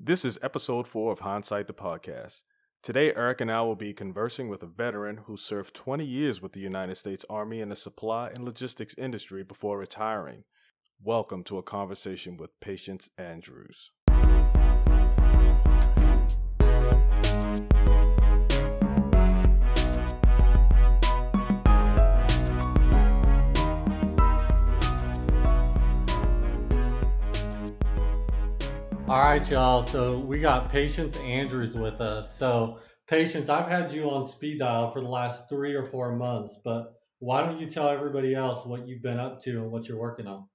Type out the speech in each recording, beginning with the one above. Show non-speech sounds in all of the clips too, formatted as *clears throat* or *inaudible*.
This is episode four of Hindsight the Podcast. Today, Eric and I will be conversing with a veteran who served 20 years with the United States Army in the supply and logistics industry before retiring. Welcome to a conversation with Patience Andrews. All right, y'all. So we got Patience Andrews with us. So, Patience, I've had you on speed dial for the last three or four months, but why don't you tell everybody else what you've been up to and what you're working on?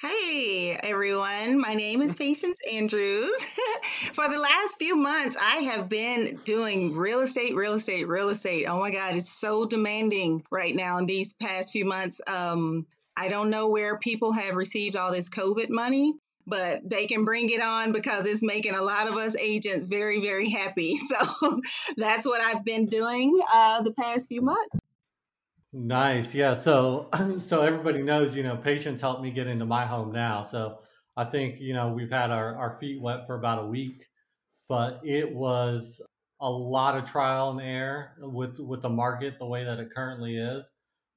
Hey everyone, my name is Patience Andrews. *laughs* For the last few months, I have been doing real estate, real estate, real estate. Oh my God, it's so demanding right now in these past few months. Um, I don't know where people have received all this COVID money, but they can bring it on because it's making a lot of us agents very, very happy. *laughs* So that's what I've been doing uh, the past few months. Nice. Yeah. So, *clears throat* so everybody knows, you know, Patience helped me get into my home now. So I think, you know, we've had our, our feet wet for about a week, but it was a lot of trial and error with, with the market the way that it currently is.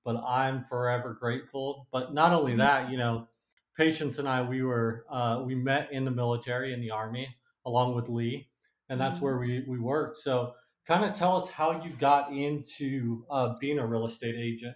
But I'm forever grateful. But not only mm-hmm. that, you know, Patience and I, we were uh, we met in the military in the army along with Lee, and that's mm-hmm. where we we worked. So, kind of tell us how you got into uh, being a real estate agent.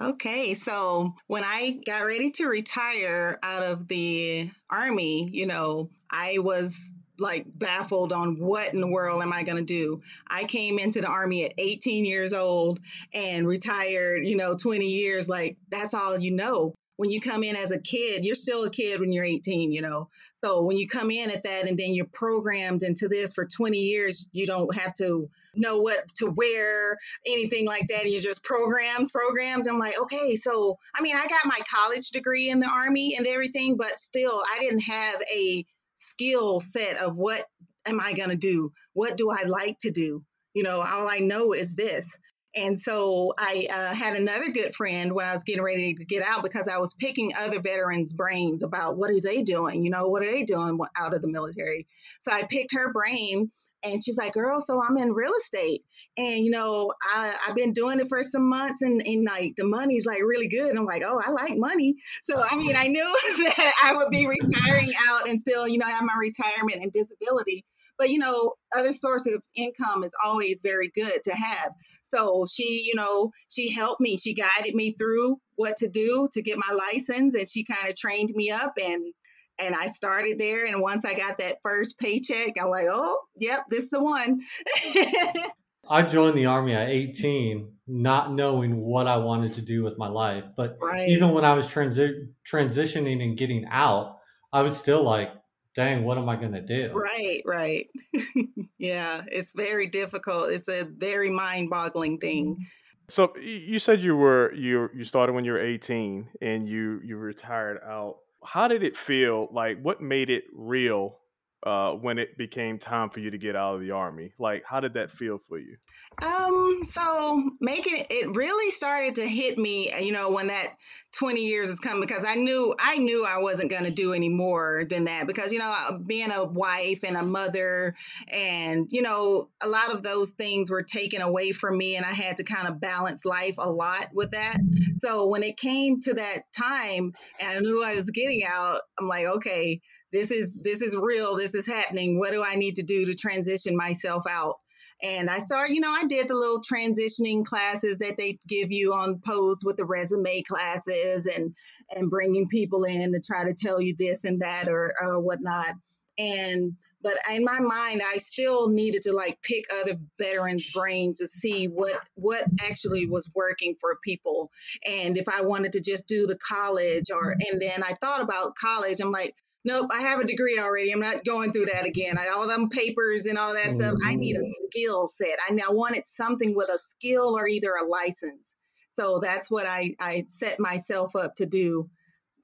Okay, so when I got ready to retire out of the army, you know, I was like baffled on what in the world am I going to do. I came into the army at 18 years old and retired, you know, 20 years like that's all you know when you come in as a kid, you're still a kid when you're 18, you know. So when you come in at that and then you're programmed into this for 20 years, you don't have to know what to wear, anything like that. You're just programmed, programmed. I'm like, okay, so I mean, I got my college degree in the army and everything, but still, I didn't have a skill set of what am I going to do? What do I like to do? You know, all I know is this. And so I uh, had another good friend when I was getting ready to get out because I was picking other veterans' brains about what are they doing? You know, what are they doing out of the military? So I picked her brain and she's like, girl, so I'm in real estate. And, you know, I, I've been doing it for some months and, and like the money's like really good. And I'm like, oh, I like money. So, I mean, I knew *laughs* that I would be retiring out and still, you know, have my retirement and disability. But you know, other sources of income is always very good to have. So she, you know, she helped me. She guided me through what to do to get my license, and she kind of trained me up and and I started there. And once I got that first paycheck, I'm like, oh, yep, this is the one. *laughs* I joined the army at 18, not knowing what I wanted to do with my life. But right. even when I was transi- transitioning and getting out, I was still like, dang, what am I going to do? Right, right. *laughs* yeah, it's very difficult. It's a very mind-boggling thing. Mm-hmm. So you said you were you you started when you were 18 and you you retired out. How did it feel? Like what made it real uh, when it became time for you to get out of the army? Like how did that feel for you? Um, so making it really started to hit me, you know, when that 20 years is coming because I knew I knew I wasn't going to do any more than that because you know, uh, being a wife and a mother and you know, a lot of those things were taken away from me and I had to kind of balance life a lot with that. So when it came to that time and I knew I was getting out, I'm like, okay, this is this is real, this is happening. What do I need to do to transition myself out? And I started, you know, I did the little transitioning classes that they give you on post with the resume classes and and bringing people in to try to tell you this and that or or whatnot. And but in my mind, I still needed to like pick other veterans' brains to see what what actually was working for people, and if I wanted to just do the college or. And then I thought about college. I'm like, nope, I have a degree already. I'm not going through that again. I, all them papers and all that mm-hmm. stuff. I need a mm-hmm. skill set. I, I wanted something with a skill or either a license. So that's what I, I set myself up to do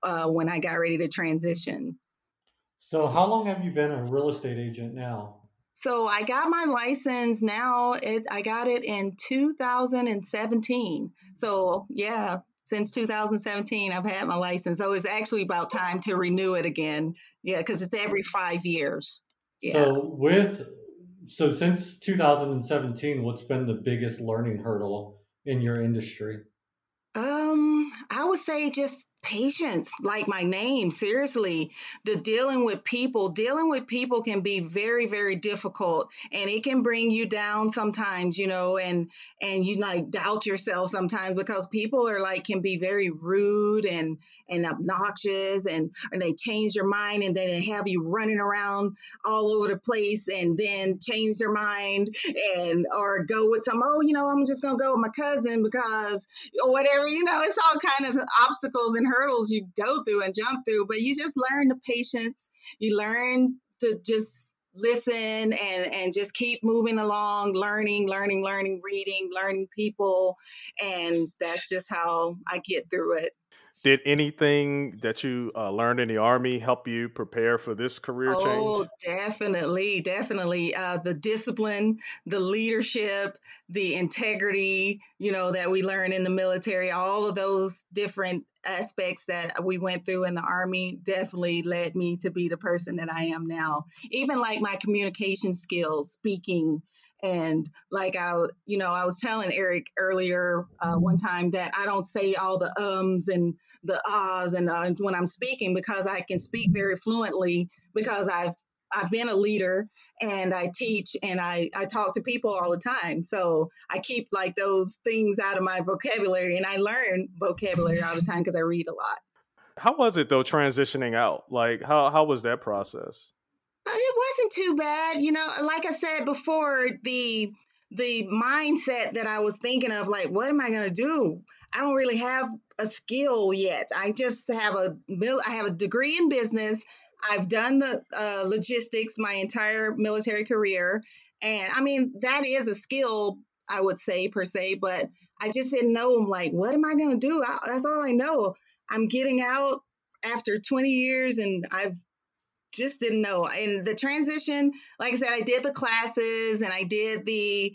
uh, when I got ready to transition. So, how long have you been a real estate agent now? So I got my license now. It, I got it in 2017. So yeah, since 2017 i've had my license so it's actually about time to renew it again yeah because it's every five years Yeah. So with so since 2017, what's been the biggest learning hurdle in your industry? Um, I would say just patience like my name seriously the dealing with people dealing with people can be very very difficult and it can bring you down sometimes you know and and you like doubt yourself sometimes because people are like can be very rude and and obnoxious and and they change your mind and then they have you running around all over the place and then change their mind and or go with some oh you know i'm just gonna go with my cousin because or whatever you know it's all kind of obstacles and hurdles you go through and jump through, but you just learn the patience. You learn to just listen and and just keep moving along learning learning learning reading learning people and that's just how i get through it did anything that you uh, learned in the army help you prepare for this career change? Oh, definitely, definitely. Uh, the discipline, the leadership, the integrity, you know, that we learn in the military, all of those different aspects that we went through in the army definitely led me to be the person that I am now. Even like my communication skills, speaking, and like I, you know, I was telling Eric earlier uh, one time that I don't say all the ums and the ahs and uh, when I'm speaking because I can speak very fluently because I've I've been a leader and I teach and I, I talk to people all the time. So I keep like those things out of my vocabulary and I learn vocabulary all the time because I read a lot. How was it though transitioning out? Like how how was that process? Uh, it wasn't too bad, you know. Like I said before, the the mindset that I was thinking of, like, what am I going to do? I don't really have a skill yet. I just have a I have a degree in business. I've done the uh, logistics my entire military career, and I mean that is a skill I would say per se, but I just didn't know. I'm like, what am I going to do? I, that's all I know. I'm getting out after 20 years, and I've just didn't know. And the transition, like I said, I did the classes and I did the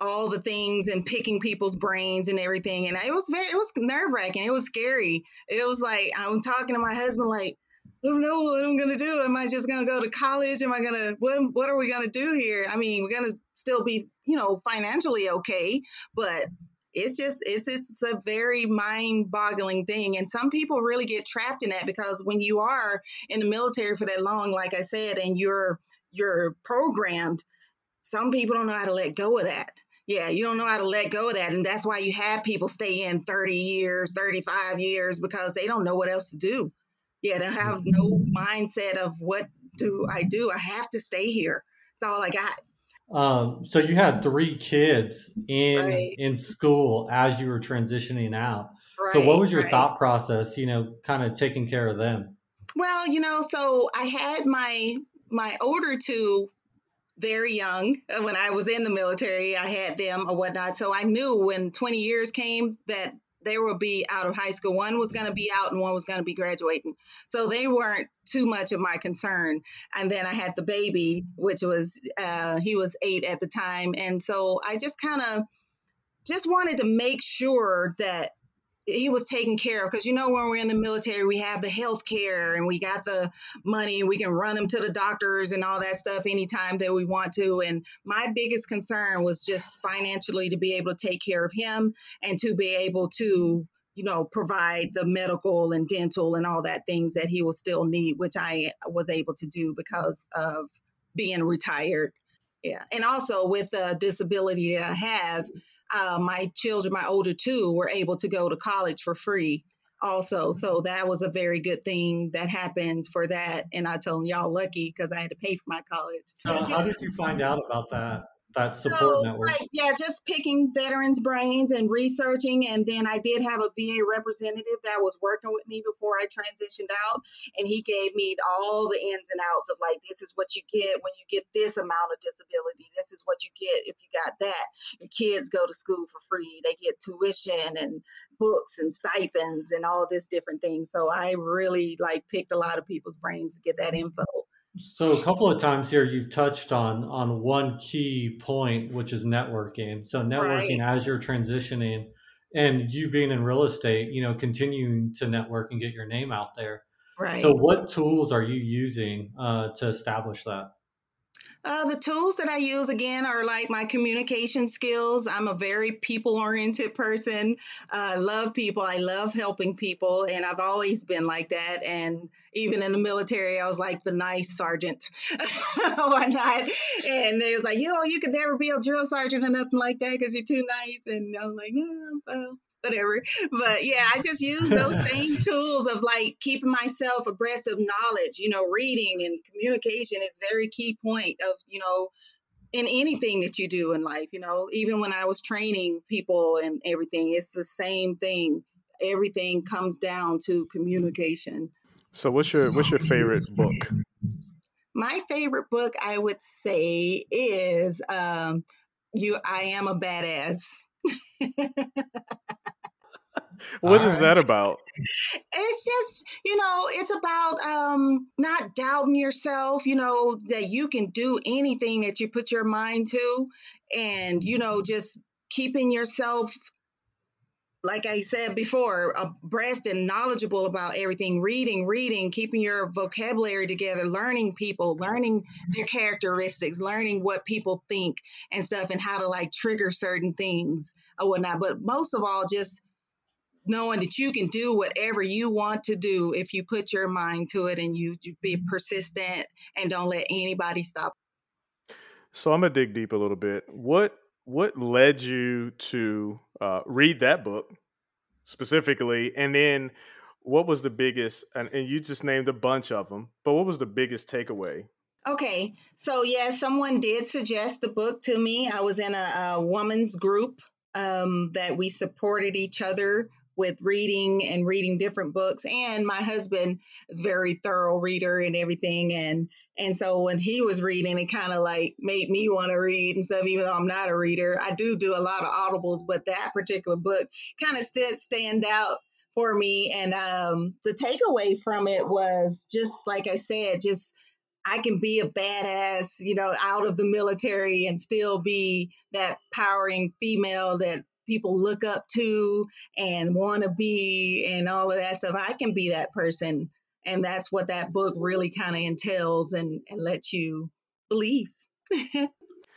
all the things and picking people's brains and everything. And it was very, it was nerve wracking. It was scary. It was like I'm talking to my husband, like, don't know what I'm gonna do. Am I just gonna go to college? Am I gonna what? What are we gonna do here? I mean, we're gonna still be, you know, financially okay, but it's just it's it's a very mind-boggling thing and some people really get trapped in that because when you are in the military for that long like i said and you're you're programmed some people don't know how to let go of that yeah you don't know how to let go of that and that's why you have people stay in 30 years 35 years because they don't know what else to do yeah they have no mm-hmm. mindset of what do i do i have to stay here that's all i got um, so you had three kids in right. in school as you were transitioning out. Right, so what was your right. thought process? You know, kind of taking care of them. Well, you know, so I had my my older two very young when I was in the military. I had them or whatnot, so I knew when 20 years came that they will be out of high school. One was going to be out and one was going to be graduating. So they weren't too much of my concern. And then I had the baby, which was, uh, he was eight at the time. And so I just kind of just wanted to make sure that he was taken care of. Because you know when we're in the military we have the health care and we got the money and we can run him to the doctors and all that stuff anytime that we want to. And my biggest concern was just financially to be able to take care of him and to be able to you know provide the medical and dental and all that things that he will still need which i was able to do because of being retired. Yeah. And also with the disability that i have uh, my children, my older two, were able to go to college for free also. So that was a very good thing that happened for that. And I told them, y'all lucky because I had to pay for my college. Uh, how did you find out about that? That support so, network? Like, yeah, just picking veterans' brains and researching. And then I did have a VA representative that was working with me before I transitioned out. And he gave me all the ins and outs of like, this is what you get when you get this amount of disability. This is what you get if you got that. Your kids go to school for free, they get tuition and books and stipends and all this different things. So I really like picked a lot of people's brains to get that info. So a couple of times here you've touched on on one key point, which is networking. So networking right. as you're transitioning and you being in real estate, you know, continuing to network and get your name out there. Right. So what tools are you using uh, to establish that? Uh, the tools that I use again are like my communication skills. I'm a very people oriented person. I uh, love people. I love helping people, and I've always been like that. And even in the military, I was like the nice sergeant, *laughs* whatnot. And they was like, "Yo, you could never be a drill sergeant or nothing like that because you're too nice." And I was like, "No, well." Whatever. But yeah, I just use those *laughs* same tools of like keeping myself abreast of knowledge. You know, reading and communication is very key point of you know in anything that you do in life. You know, even when I was training people and everything, it's the same thing. Everything comes down to communication. So, what's your what's your favorite book? My favorite book, I would say, is um, "You." I am a badass. *laughs* what All is right. that about? It's just, you know, it's about um, not doubting yourself, you know, that you can do anything that you put your mind to, and, you know, just keeping yourself like I said before, abreast and knowledgeable about everything, reading, reading, keeping your vocabulary together, learning people, learning their characteristics, learning what people think and stuff, and how to like trigger certain things or whatnot. But most of all, just knowing that you can do whatever you want to do if you put your mind to it and you, you be mm-hmm. persistent and don't let anybody stop. So I'm gonna dig deep a little bit. What what led you to uh, read that book specifically, and then what was the biggest? And, and you just named a bunch of them, but what was the biggest takeaway Okay, so yeah, someone did suggest the book to me. I was in a, a woman's group um, that we supported each other with reading and reading different books and my husband is very thorough reader and everything and and so when he was reading it kind of like made me want to read and stuff even though i'm not a reader. I do do a lot of audibles but that particular book kind of still stand out for me and um, the takeaway from it was just like i said just I can be a badass, you know, out of the military and still be that powering female that people look up to and want to be and all of that stuff. I can be that person. And that's what that book really kind of entails and, and lets you believe. *laughs*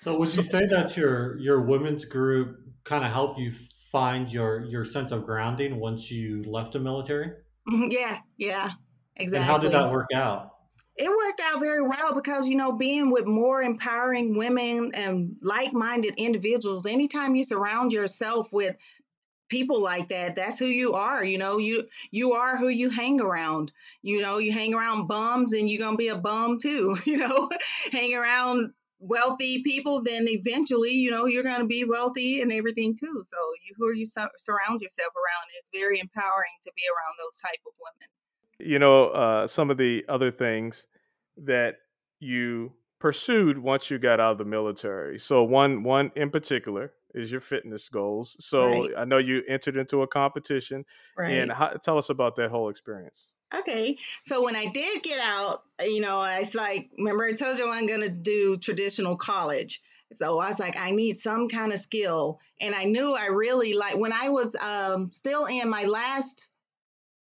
so would you say that your your women's group kind of helped you find your your sense of grounding once you left the military? Mm-hmm, yeah, yeah, exactly. And how did that work out? It worked out very well because you know being with more empowering women and like-minded individuals anytime you surround yourself with people like that that's who you are you know you you are who you hang around. You know you hang around bums and you're gonna be a bum too *laughs* you know. Hang around wealthy people then eventually you know you're gonna be wealthy and everything too. So you who are you surround yourself around it's very empowering to be around those type of women you know, uh, some of the other things that you pursued once you got out of the military. So one one in particular is your fitness goals. So right. I know you entered into a competition, right. and how, tell us about that whole experience. Okay, so when I did get out, you know, I was like, remember I told you I'm going to do traditional college. So I was like, I need some kind of skill, and I knew I really like when I was um, still in my last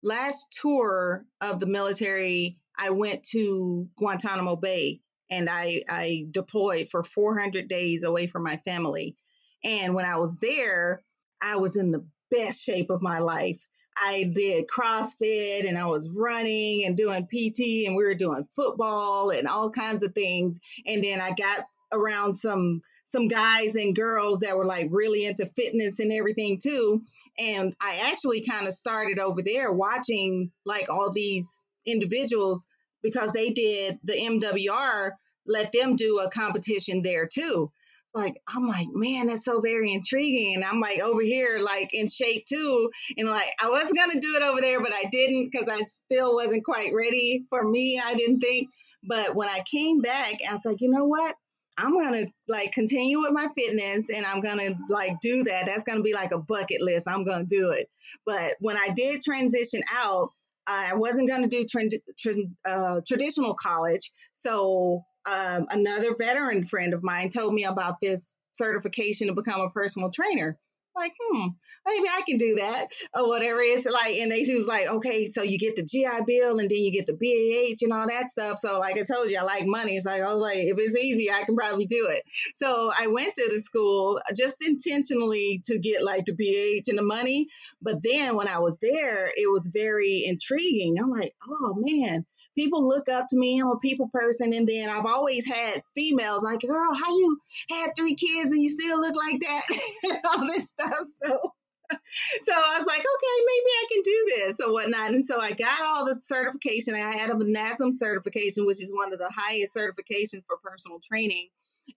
last tour of the military, I went to Guantanamo Bay and I, I deployed for 400 days away from my family. And when I was there, I was in the best shape of my life. I did CrossFit and I was running and doing PT and we were doing football and all kinds of things. And then I got around some some guys and girls that were like really into fitness and everything too. And I actually kind of started over there watching like all these individuals because they did the MWR, let them do a competition there too. Like, I'm like, man, that's so very intriguing. And I'm like over here, like in shape too. And like, I was going to do it over there, but I didn't because I still wasn't quite ready for me. I didn't think. But when I came back, I was like, you know what? I'm gonna like continue with my fitness and I'm gonna like do that. That's gonna be like a bucket list. I'm gonna do it. But when I did transition out, I wasn't gonna do trend, trend, uh, traditional college. So um, another veteran friend of mine told me about this certification to become a personal trainer. Like, hmm, maybe I can do that or whatever. It's like, and they she was like, okay, so you get the GI Bill and then you get the BAH and all that stuff. So like I told you, I like money. It's like I was like, if it's easy, I can probably do it. So I went to the school just intentionally to get like the BAH and the money. But then when I was there, it was very intriguing. I'm like, oh man, people look up to me. I'm a people person. And then I've always had females like, girl, how you had three kids and you still look like that? *laughs* all this stuff. So *laughs* so I was like, okay, maybe I can do this or whatnot. And so I got all the certification. I had a NASM certification, which is one of the highest certifications for personal training.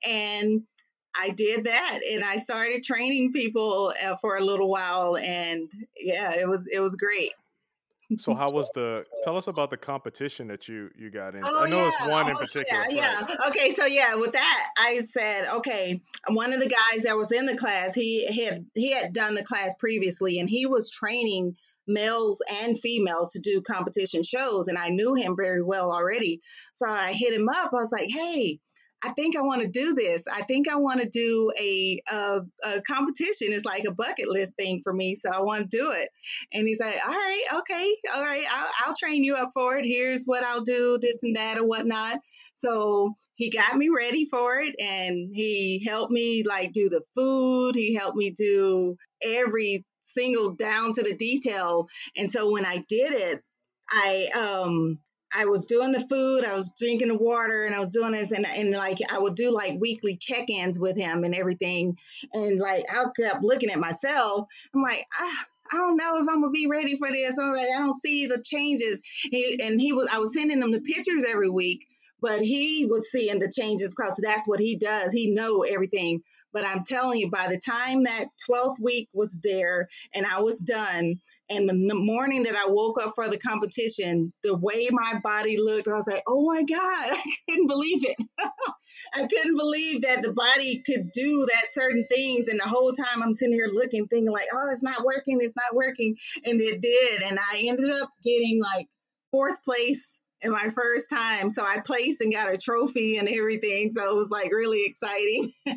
And I did that and I started training people uh, for a little while and yeah, it was it was great. So how was *laughs* the? Tell us about the competition that you you got in. Oh, I know yeah. it's one in oh, particular. Yeah, yeah. Okay, so yeah, with that, I said, okay, one of the guys that was in the class, he had he had done the class previously, and he was training males and females to do competition shows, and I knew him very well already. So I hit him up. I was like, hey, I think I want to do this. I think I want to do a, a, a, competition. It's like a bucket list thing for me. So I want to do it. And he's like, all right, okay, all right, I'll, I'll train you up for it. Here's what I'll do, this and that or whatnot. So he got me ready for it and he helped me like do the food. He helped me do every single down to the detail. And so when I did it, I um I was doing the food, I was drinking the water, and I was doing this, and, and like I would do like weekly check ins with him and everything. And like I kept looking at myself. I'm like, ah, I don't know if I'm gonna be ready for this. I'm like, I don't see the changes. He, and he was, I was sending him the pictures every week, but he was seeing the changes because that's what he does. He know everything. But I'm telling you, by the time that 12th week was there and I was done, and the morning that I woke up for the competition, the way my body looked, I was like, oh my God, *laughs* I couldn't believe it. *laughs* I couldn't believe that the body could do that certain things. And the whole time I'm sitting here looking, thinking like, oh, it's not working, it's not working. And it did. And I ended up getting like fourth place in my first time. So I placed and got a trophy and everything. So it was like really exciting. *laughs*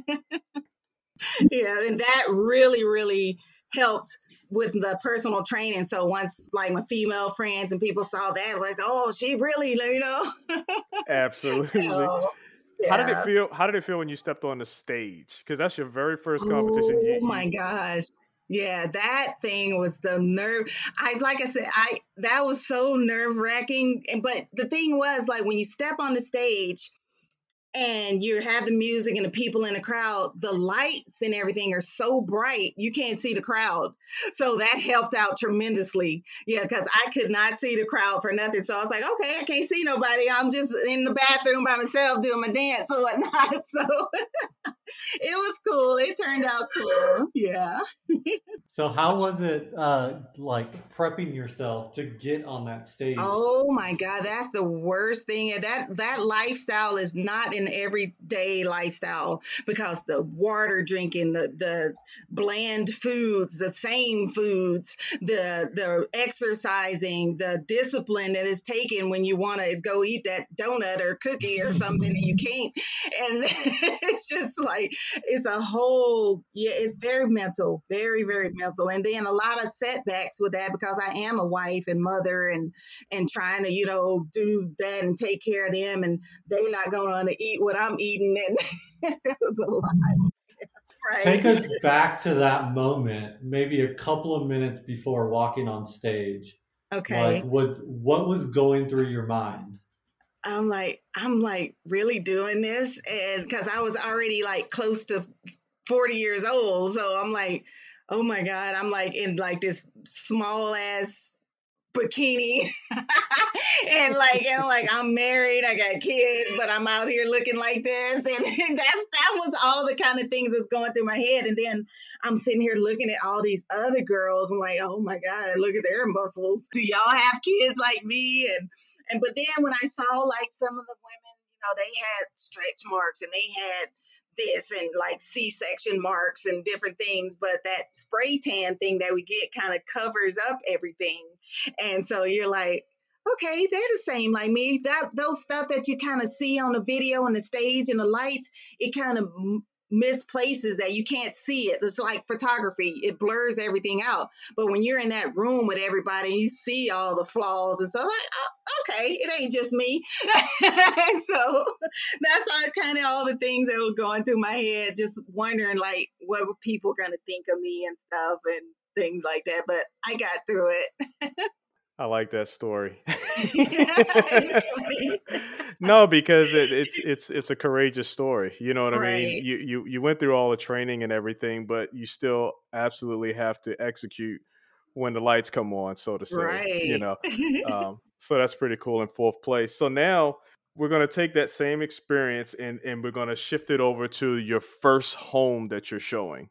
yeah. And that really, really helped with the personal training. So once like my female friends and people saw that, like, oh, she really, you know. *laughs* Absolutely. So, yeah. How did it feel? How did it feel when you stepped on the stage? Because that's your very first competition. Oh my gosh. Yeah, that thing was the nerve. I like I said, I that was so nerve wracking. And But the thing was, like when you step on the stage, and you have the music and the people in the crowd, the lights and everything are so bright you can't see the crowd. So that helps out tremendously. Yeah, because I could not see the crowd for nothing. So I was like, okay, I can't see nobody. I'm just in the bathroom by myself doing my dance or whatnot. *laughs* So it was cool. It turned out cool. Yeah. *laughs* so how was it uh, like prepping yourself to get on that stage? Oh my God, that's the worst thing. That that lifestyle is not an everyday lifestyle because the water drinking, the the bland foods, the same foods, the the exercising, the discipline that is taken when you want to go eat that donut or cookie or something and you *laughs* can't. And *laughs* it's just like like it's a whole yeah it's very mental very very mental and then a lot of setbacks with that because i am a wife and mother and and trying to you know do that and take care of them and they're not going to eat what i'm eating and *laughs* it was a lot Right. Take us back to that moment, maybe a couple of minutes before walking on stage. Okay. Like, what what was going through your mind? I'm like, I'm like really doing this. And because I was already like close to 40 years old. So I'm like, oh my God, I'm like in like this small ass bikini *laughs* and like and like I'm married, I got kids, but I'm out here looking like this. And, and *laughs* that's that was all the kind of things that's going through my head. And then I'm sitting here looking at all these other girls. I'm like, oh my God, look at their muscles. Do y'all have kids like me? And and but then when I saw like some of the women, you know, they had stretch marks and they had this and like C-section marks and different things, but that spray tan thing that we get kind of covers up everything. And so you're like, okay, they're the same like me. That those stuff that you kind of see on the video and the stage and the lights, it kind of misplaces that you can't see it. It's like photography, it blurs everything out. But when you're in that room with everybody you see all the flaws and so like, oh, okay, it ain't just me. *laughs* so that's kind of all the things that were going through my head, just wondering like what were people gonna think of me and stuff and things like that. But I got through it. I like that story. *laughs* no, because it, it's it's it's a courageous story. You know what right. I mean? You you you went through all the training and everything, but you still absolutely have to execute when the lights come on, so to say. Right. You know, *laughs* um, so that's pretty cool in fourth place. So now we're going to take that same experience and and we're going to shift it over to your first home that you're showing.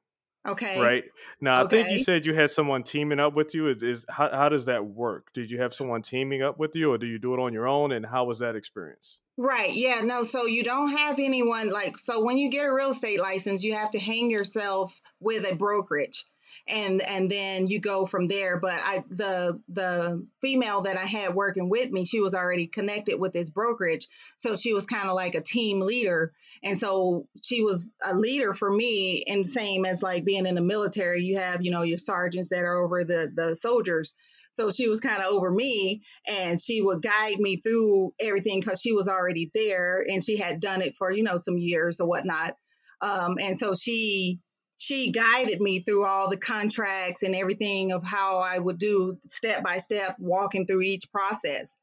Okay. Right. Now, okay. I think you said you had someone teaming up with you. Is, is how, how does that work? Did you have someone teaming up with you, or do you do it on your own? And how was that experience? Right. Yeah. No. So you don't have anyone like. So when you get a real estate license, you have to hang yourself with a brokerage and and then you go from there. But i the the female that i had working with me she was already connected with this brokerage. So she was kind of like a team leader. And so she was a leader for me and same as like being in the military. You have you know your sergeants that are over the the soldiers. So she was kind of over me and she would guide me through everything because she was already there and she had done it for you know some years or whatnot. Um, and so she she guided me through all the contracts and everything of how I would do step by step, walking through each process.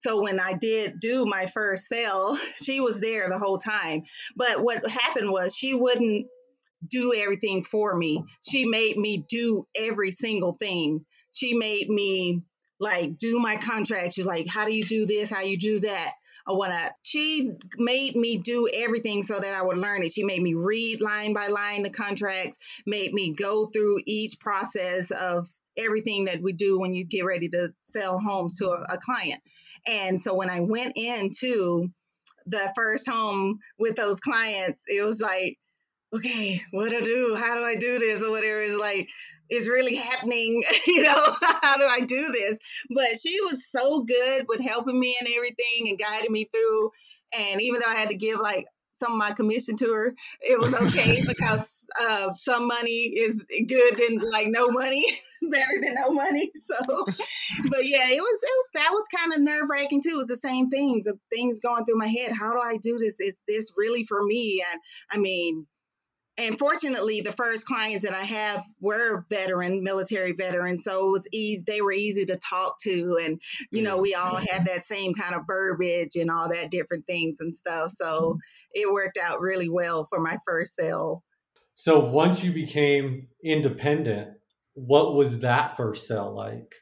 So when I did do my first sale, *laughs* she was there the whole time. But what happened was she wouldn't do everything for me. She made me do every single thing. She made me like do my contract. She's like, how do you do this? How you do that? Or whatnot. She made me do everything so that I would learn it. She made me read line by line the contracts, made me go through each process of everything that we do when you get ready to sell homes to a, a client. And so when I went into the first home with those clients, it was like, okay, what do I do? How do I do this? Or whatever. It's like, is really happening *laughs* you know *laughs* how do i do this? But she was so good with helping me and everything and guiding me through. And even though i had to give like some of my commission to her it was okay *laughs* because uh, some money is good than like no money better than no money so. But yeah it was it was that was kind of nerve-wracking too it was the same things of things going through my head. How do i do this? Is this really for me? And i mean and fortunately, the first clients that I have were veteran, military veterans, so it was easy. They were easy to talk to, and you know, we all had that same kind of verbiage and all that different things and stuff. So it worked out really well for my first sale. So once you became independent, what was that first sale like?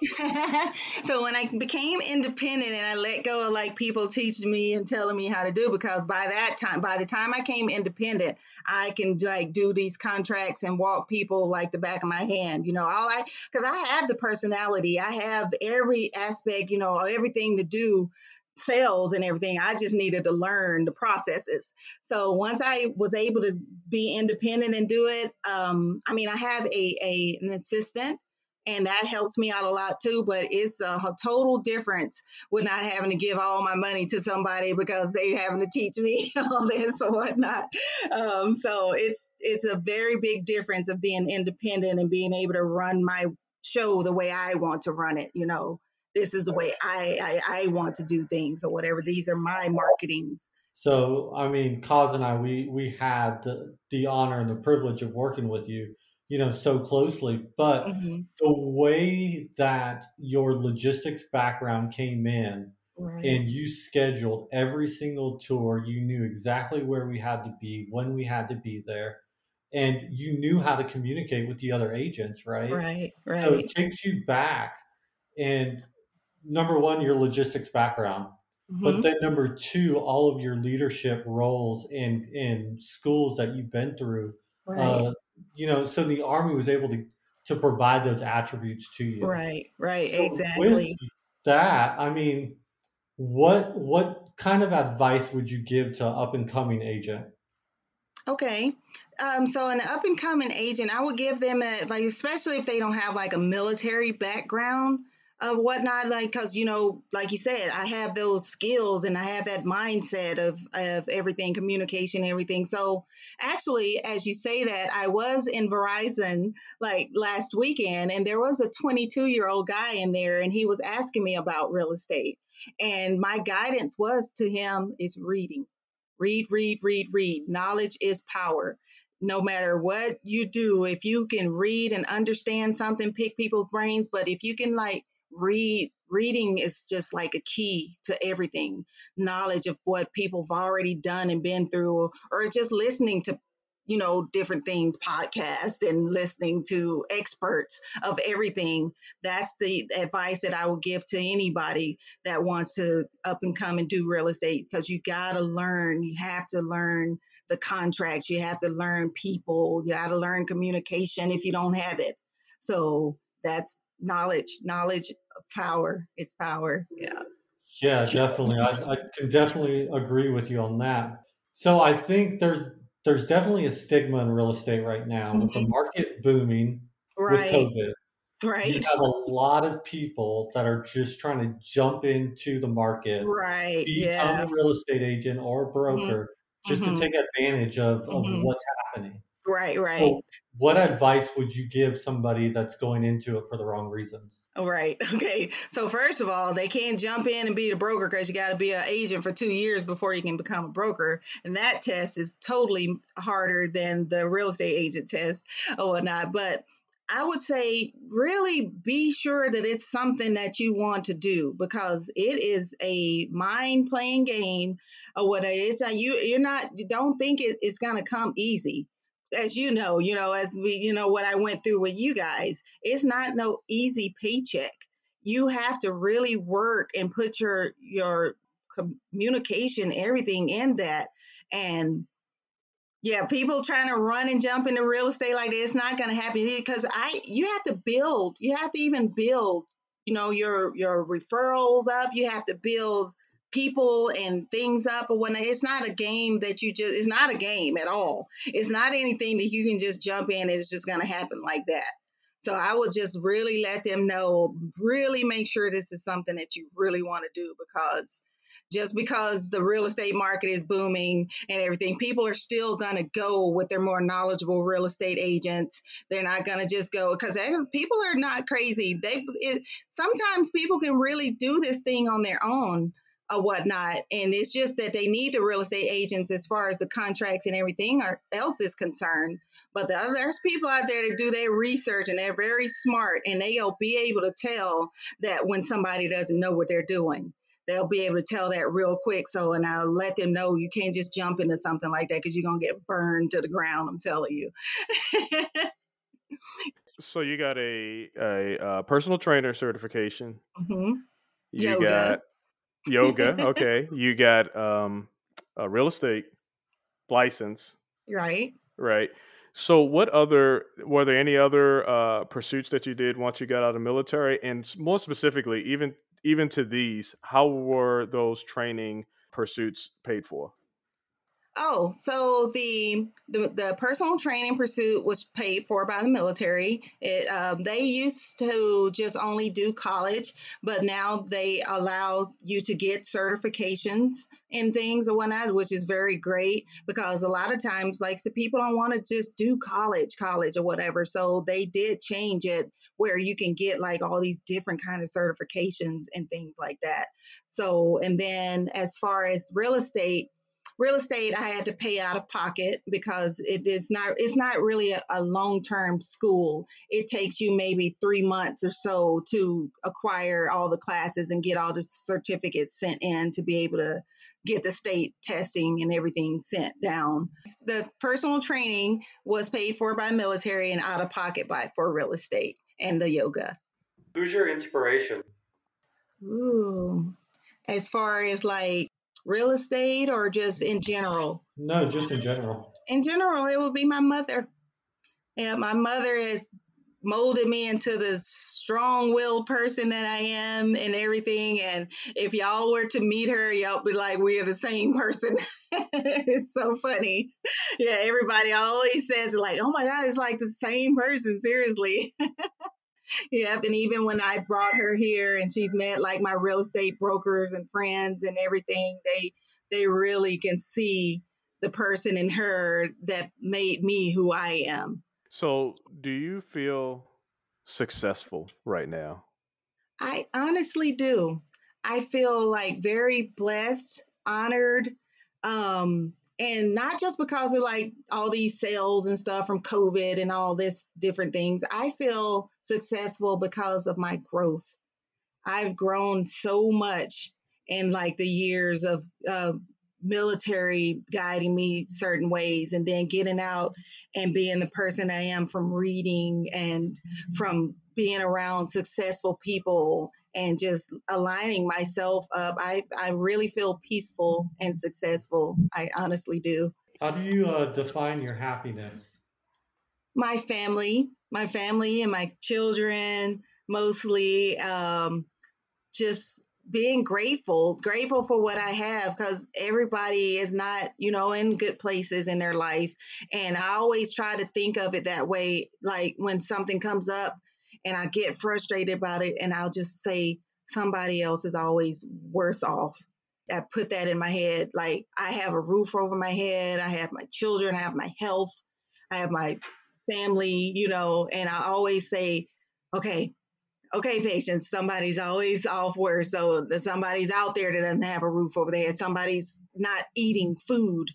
*laughs* so when I became independent and I let go of like people teaching me and telling me how to do because by that time by the time I came independent I can like do these contracts and walk people like the back of my hand you know all I because I have the personality I have every aspect you know everything to do sales and everything. I just needed to learn the processes. So once I was able to be independent and do it, um, I mean, I have a, a an assistant and that helps me out a lot too. But it's a total difference with not having to give all my money to somebody because they're having to teach me *laughs* all this or whatnot. Um, so it's it's a very big difference of being independent and being able to run my show the way I want to run it. You know, this is the way I I, I want to do things or whatever. These are my marketings. So I mean, Kaz and I, we we had the, the honor and the privilege of working with you you know so closely but mm-hmm. the way that your logistics background came in right. and you scheduled every single tour you knew exactly where we had to be when we had to be there and you knew how to communicate with the other agents right right right so it takes you back and number one your logistics background mm-hmm. but then number two all of your leadership roles in in schools that you've been through right. uh, you know, so the army was able to to provide those attributes to you. Right, right, so exactly. that, I mean, what what kind of advice would you give to up and coming agent? Okay. Um, so an up and coming agent, I would give them advice, especially if they don't have like a military background. Of whatnot like because you know like you said i have those skills and i have that mindset of of everything communication everything. So actually as you say that i was in verizon like last weekend and there was a 22 year old guy in there and he was asking me about real estate. And my guidance was to him is reading. Read read read read. Knowledge is power. No matter what you do, if you can read and understand something, pick people's brains, but if you can like read reading is just like a key to everything. Knowledge of what people have already done and been through or just listening to you know different things podcasts and listening to experts of everything. That's the advice that i would give to anybody that wants to up and come and do real estate because you got to learn you have to learn the contracts you have to learn people you got to learn communication if you don't have it. So that's knowledge knowledge power it's power yeah yeah definitely I, I can definitely agree with you on that so i think there's there's definitely a stigma in real estate right now with the mm-hmm. market booming right. with covid right you have a lot of people that are just trying to jump into the market right become yeah. a real estate agent or a mm-hmm. broker mm-hmm. just mm-hmm. to take advantage of, of mm-hmm. what's happening Right, right. So what advice would you give somebody that's going into it for the wrong reasons? Oh, right. *laughs* Okay. So first of all, they can't jump in and be the broker because you got to be an agent for two years before you can become a broker, and that test is totally harder than the real estate agent test or whatnot. But I would say really be sure that it's something that you want to do because it is a mind playing game or what it is. You you're not don't think it, it's gonna come easy as you know, you know, as we, you know, what I went through with you guys, it's not no easy paycheck. You have to really work and put your your communication, everything in that. And yeah, people trying to run and jump into real estate like that, it's not going to happen because I you have to build. You have to even build, you know, your your referrals up. You have to build people and things up or when it's not a game that you just it's not a game at all it's not anything that you can just jump in and it's just going to happen like that so i would just really let them know really make sure this is something that you really want to do because just because the real estate market is booming and everything, people are still going to go with their more knowledgeable real estate agents. They're not going to just go because people are not crazy. They it, sometimes people can really do this thing on their own or whatnot. And it's just that they need the real estate agents as far as the contracts and everything else is concerned. But the there's people out there that do their research and they're very smart and they'll be able to tell that when somebody doesn't know what they're doing. They'll be able to tell that real quick. So, and I'll let them know you can't just jump into something like that because you're going to get burned to the ground. I'm telling you. so, you got a, a, a uh, personal trainer certification. Mm-hmm. You Yoga. got yoga. *laughs* Okay, you got um, a real estate license. Right. Right. So, what other were there any other uh, pursuits that you did once you got out of military, and more specifically, even even to these, how were those training pursuits paid for? Oh, so the, the, the personal training pursuit was paid for by the military. It um, they used to just only do college, but now they allow you to get certifications and things or whatnot, which is very great because a lot of times, like, so people don't want to just do college, college or whatever. So they did change it where you can get like all these different kind of certifications and things like that. So, and then as far as real estate real estate i had to pay out of pocket because it is not it's not really a, a long-term school. It takes you maybe three months or so to acquire all the classes and get all the certificates sent in to be able to get the state testing and everything sent down. The personal training was paid for by military and out of pocket by for real estate and the yoga. Who's your inspiration? Ooh. As far as like real estate or just in general? No, just in general. In general, it would be my mother. Yeah, my mother has molded me into the strong-willed person that I am and everything. And if y'all were to meet her, y'all be like, we are the same person. *laughs* it's so funny. Yeah, everybody always says like, oh my God, it's like the same person. Seriously. *laughs* yep. And even when I brought her here and she's met like my real estate brokers and friends and everything, they they really can see the person in her that made me who I am. So, do you feel successful right now? I honestly do. I feel like very blessed, honored, um, and not just because of like all these sales and stuff from COVID and all this different things. I feel successful because of my growth. I've grown so much in like the years of uh, military guiding me certain ways and then getting out and being the person I am from reading and from being around successful people and just aligning myself up. I, I really feel peaceful and successful. I honestly do. How do you uh, define your happiness? My family, my family and my children, mostly um, just being grateful, grateful for what I have because everybody is not, you know, in good places in their life. And I always try to think of it that way. Like when something comes up and I get frustrated about it, and I'll just say, somebody else is always worse off. I put that in my head. Like I have a roof over my head, I have my children, I have my health, I have my family, you know, and I always say, okay, okay, patience, somebody's always off work. So somebody's out there that doesn't have a roof over their head. Somebody's not eating food,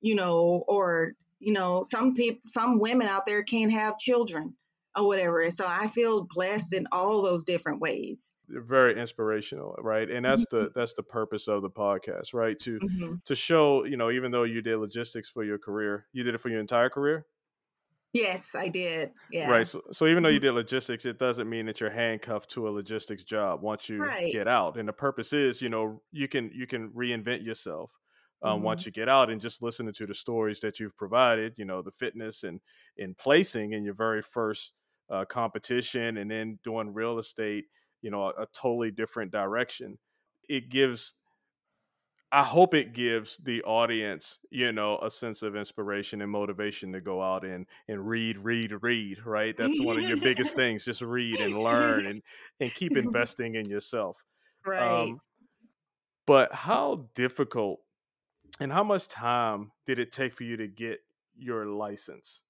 you know, or, you know, some people, some women out there can't have children or whatever. So I feel blessed in all those different ways. Very inspirational, right? And that's the mm-hmm. that's the purpose of the podcast, right? To mm-hmm. to show, you know, even though you did logistics for your career, you did it for your entire career. Yes, I did. Yeah. Right. So, so even though you mm-hmm. did logistics, it doesn't mean that you're handcuffed to a logistics job once you right. get out. And the purpose is, you know, you can you can reinvent yourself um, mm-hmm. once you get out and just listening to the stories that you've provided. You know, the fitness and in placing in your very first uh, competition, and then doing real estate. You know, a, a totally different direction. It gives I hope it gives the audience, you know, a sense of inspiration and motivation to go out and and read, read, read. Right, that's one of your biggest *laughs* things. Just read and learn and *laughs* and keep investing in yourself. Right. Um, but how difficult and how much time did it take for you to get your license?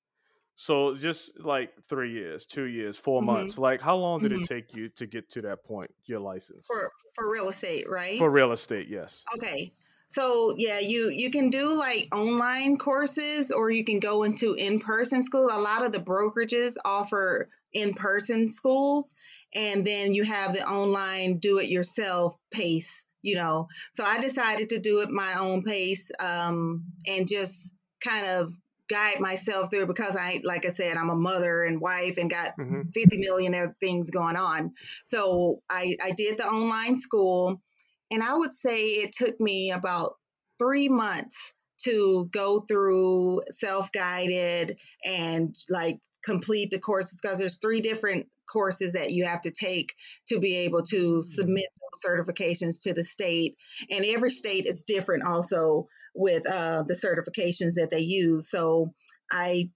So just like three years, two years, 4 mm-hmm. months. Like how long did mm-hmm. it take you to get to that point, your license? For for real estate, right? For real estate, yes. Okay. So yeah, you you can do like online courses or you can go into in-person school. A lot of the brokerages offer in-person schools and then you have the online do it yourself pace, you know. So I decided to do it my own pace um, and just kind of guide myself through because I, like I said, I'm a mother and wife and got mm-hmm. 50 million other things going on. So I, I did the online school, and I would say it took me about three months to go through self guided and like complete the courses because there's three different courses that you have to take to be able to mm-hmm. submit those certifications to the state and every state is different also with uh, the certifications that they use. So I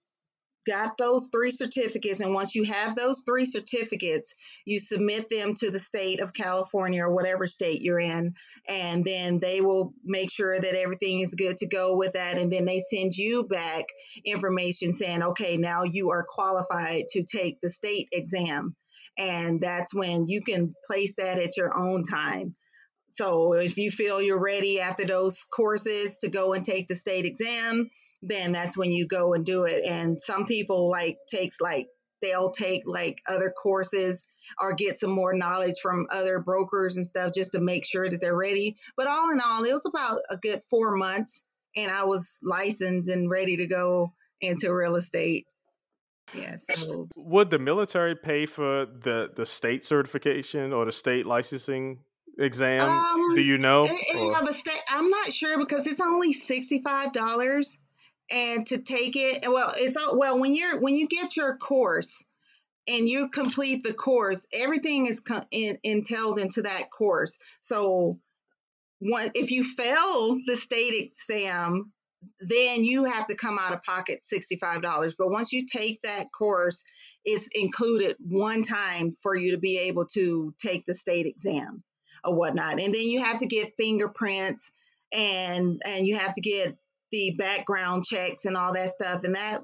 got those three certificates and once you have those three certificates you submit them to the state of california or whatever state you're in and then they will make sure that everything is good to go with that and then they send you back information saying okay now you are qualified to take the state exam and that's when you can place that at your own time so if you feel you're ready after those courses to go and take the state exam, then that's when you go and do it. And some people like takes like they'll take like other courses or get some more knowledge from other brokers and stuff just to make sure that they're ready. But all in all, it was about a good four months and I was licensed and ready to go into real estate. Yeah, so would the military pay for the the state certification or the state licensing exam? Um, Do you know? the state, I'm not sure because it's only sixty five dollars, and to take it, well, it's all well when you're when you get your course and you complete the course, everything is in, entailed into that course. So, one, if you fail the state exam, then you have to come out of pocket $65. But once you take that course, it's included one time for you to be able to take the state exam or whatnot. And then you have to get fingerprints and and you have to get the background checks and all that stuff. And that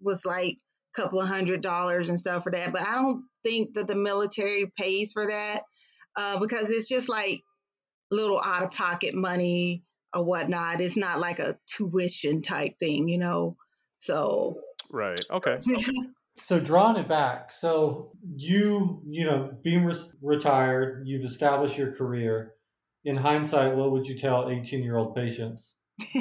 was like a couple of hundred dollars and stuff for that. But I don't think that the military pays for that uh, because it's just like little out of pocket money or whatnot. It's not like a tuition type thing, you know. So right, okay. *laughs* so drawing it back, so you you know being re- retired, you've established your career. In hindsight, what would you tell eighteen year old Patience? *laughs*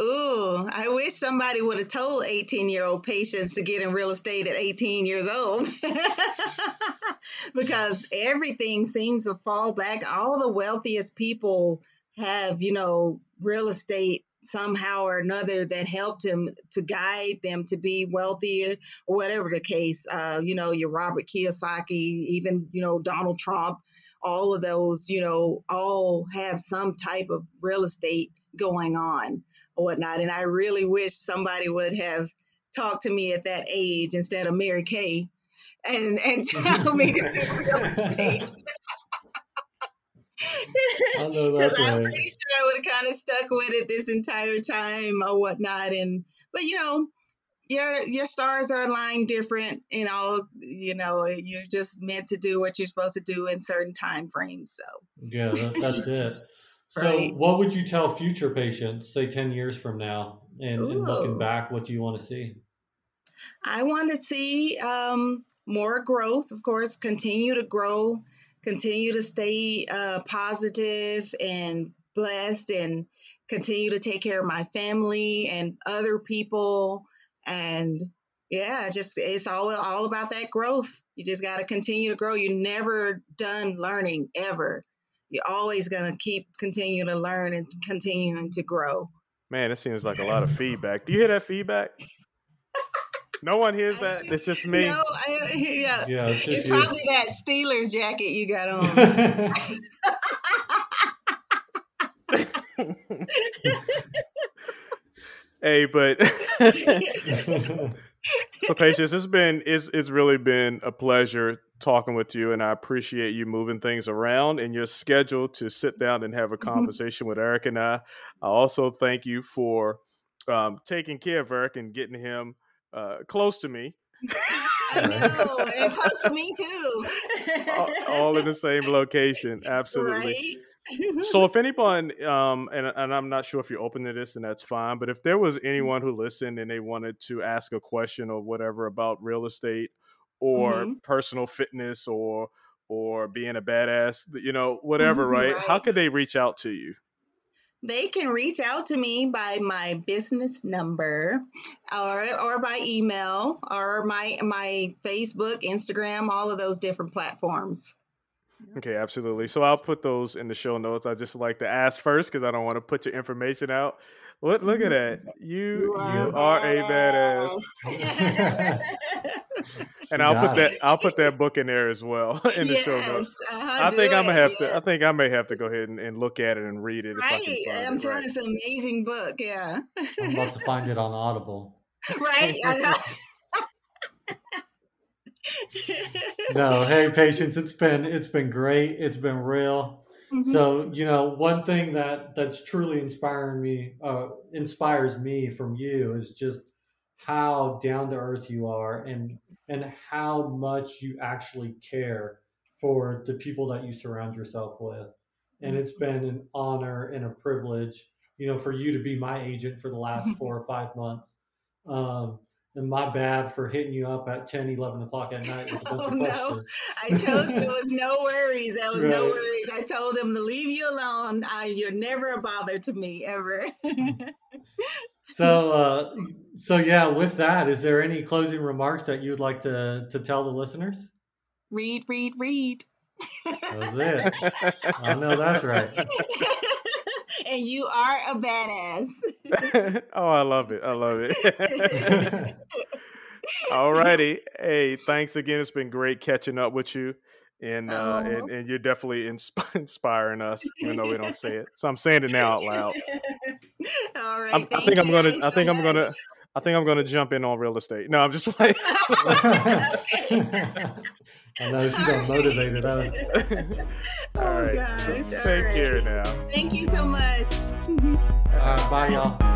Ooh, I wish somebody would have told 18 year old Patience to get in real estate at 18 years old. *laughs* because everything seems to fall back. All the wealthiest people have, you know, real estate somehow or another that helped him to guide them to be wealthier or whatever the case. Uh, you know, your Robert Kiyosaki, even, you know, Donald Trump, all of those, you know, all have some type of real estate going on or whatnot. And I really wish somebody would have talked to me at that age instead of Mary Kay and, and *laughs* tell me to do real *laughs* estate. *laughs* I know that's I'm pretty sure I would have kind of stuck with it this entire time or whatnot. And but you know, your your stars are aligned different in all. You know, you're just meant to do what you're supposed to do in certain time frames. So Yeah, that, that's it. *laughs* So, Right. what would you tell future Patience, say 10 years from now, and, and looking back, what do you want to see? I want to see um, more growth. Of course, continue to grow, continue to stay uh, positive and blessed, and continue to take care of my family and other people. And yeah, just it's all all about that growth. You just got to continue to grow. You're never done learning ever. You're always gonna keep continuing to learn and continuing to grow. Man, it seems like a lot of feedback. Do you hear that feedback? No one hears that. It's just *laughs* me. No, I, yeah, Yeah, it's just it's you. probably that Steelers jacket you got on. *laughs* hey, but *laughs* so patience, it's been it's it's really been a pleasure talking with you, and I appreciate you moving things around in your schedule to sit down and have a conversation with Eric and I. I also thank you for um, taking care of Eric and getting him uh, close to me. *laughs* I know, and close to me too. all, all in the same location. Absolutely. Right? So, *laughs* if anyone, um, and, and I'm not sure if you're open to this, and that's fine, but if there was anyone who listened and they wanted to ask a question or whatever about real estate or Mhm. personal fitness or or being a badass, you know, whatever, Mhm, right? How could they reach out to you? They can reach out to me by my business number or or by email or my my Facebook, Instagram, all of those different platforms. Okay, absolutely. So I'll put those in the show notes. I just like to ask first because I don't want to put your information out. Look, look at that. You you are a badass. *laughs* *laughs* *laughs* And I'll put got that I'll put that book in there as well *laughs* in the show notes. I think do I'm gonna it, have to. I think I may have to go ahead and, and look at it and read it if Right, I'm it. telling Right. you, it's an amazing book. Yeah, I'm about to find it on Audible. *laughs* right. I know. No, hey, patience. It's been it's been great. It's been real. Mhm. So you know, one thing that that's truly inspiring me, uh, inspires me from you is just how down to earth you are, and and how much you actually care for the people that you surround yourself with. And it's been an honor and a privilege, you know, for you to be my agent for the last *laughs* four or five months. Um, and my bad for hitting you up at 10, 11 o'clock at night with a bunch *laughs* Oh, of no. I told you there was no *laughs* worries. There was no worries. I told them to leave you alone. I, you're never a bother to me ever. So, uh, so yeah, with that, is there any closing remarks that you would like to, to tell the listeners? read, read, read. that's it. I know that's right. *laughs* and you are a badass. *laughs* oh, I love it. I love it. *laughs* All righty. Hey, thanks again. It's been great catching up with you. And, uh, Oh. and and you're definitely insp- *laughs* inspiring us, even though we don't say it. So I'm saying it now out loud. *laughs* All right. I'm, I think I'm gonna. I think I'm gonna. I think I'm gonna jump in on real estate. No, I'm just playing. *laughs* I know she done motivated us. oh All right. gosh. Take All right. care now. Thank you so much. All right, bye, y'all.